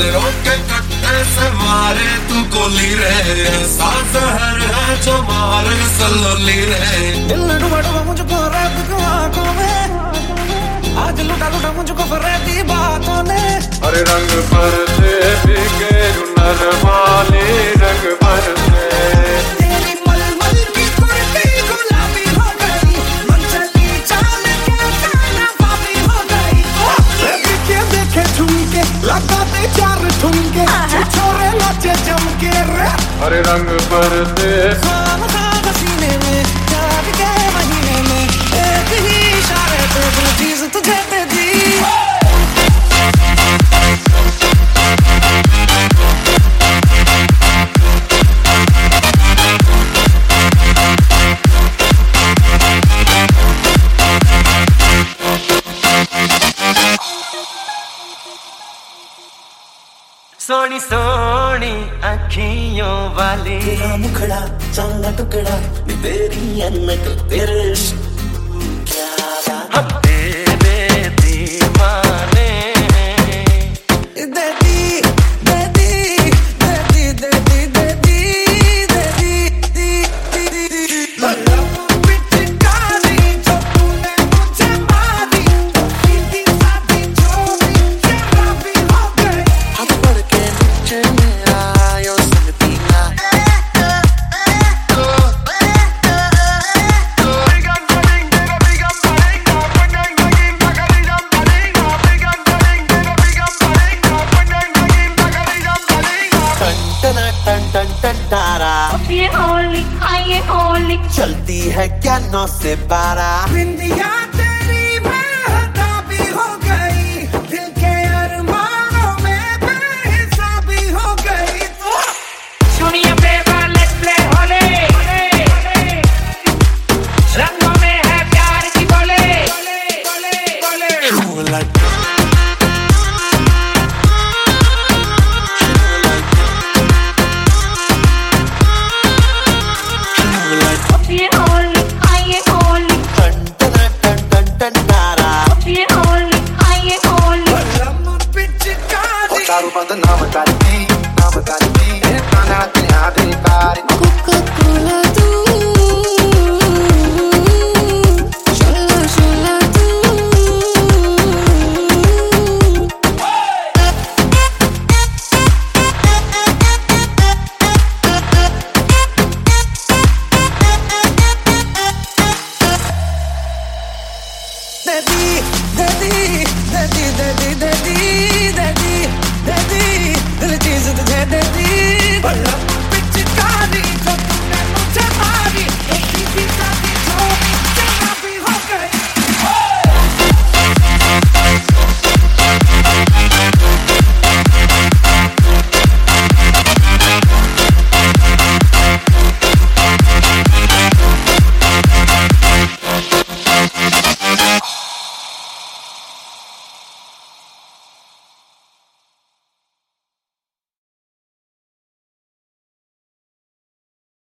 नज़रों के कट्टे से मारे तू गोली रे। सांस हर है जो मारे सलोली रे। दिल डूबा डूबा मुझको रात को आँखों में। आज लुटा लुटा मुझको फरेदी बातों ने। अरे रंग पर से बिके नरमाली रे अरे रंग पर से सोनी सोनी अखियों वाली। तेरा मुखड़ा चांदा टुकड़ा तेरी अन्नट तेरे क्या बात ये होली आइए होली चलती है क्या नौ से बारह बिंदिया Daddy, daddy, daddy, daddy, daddy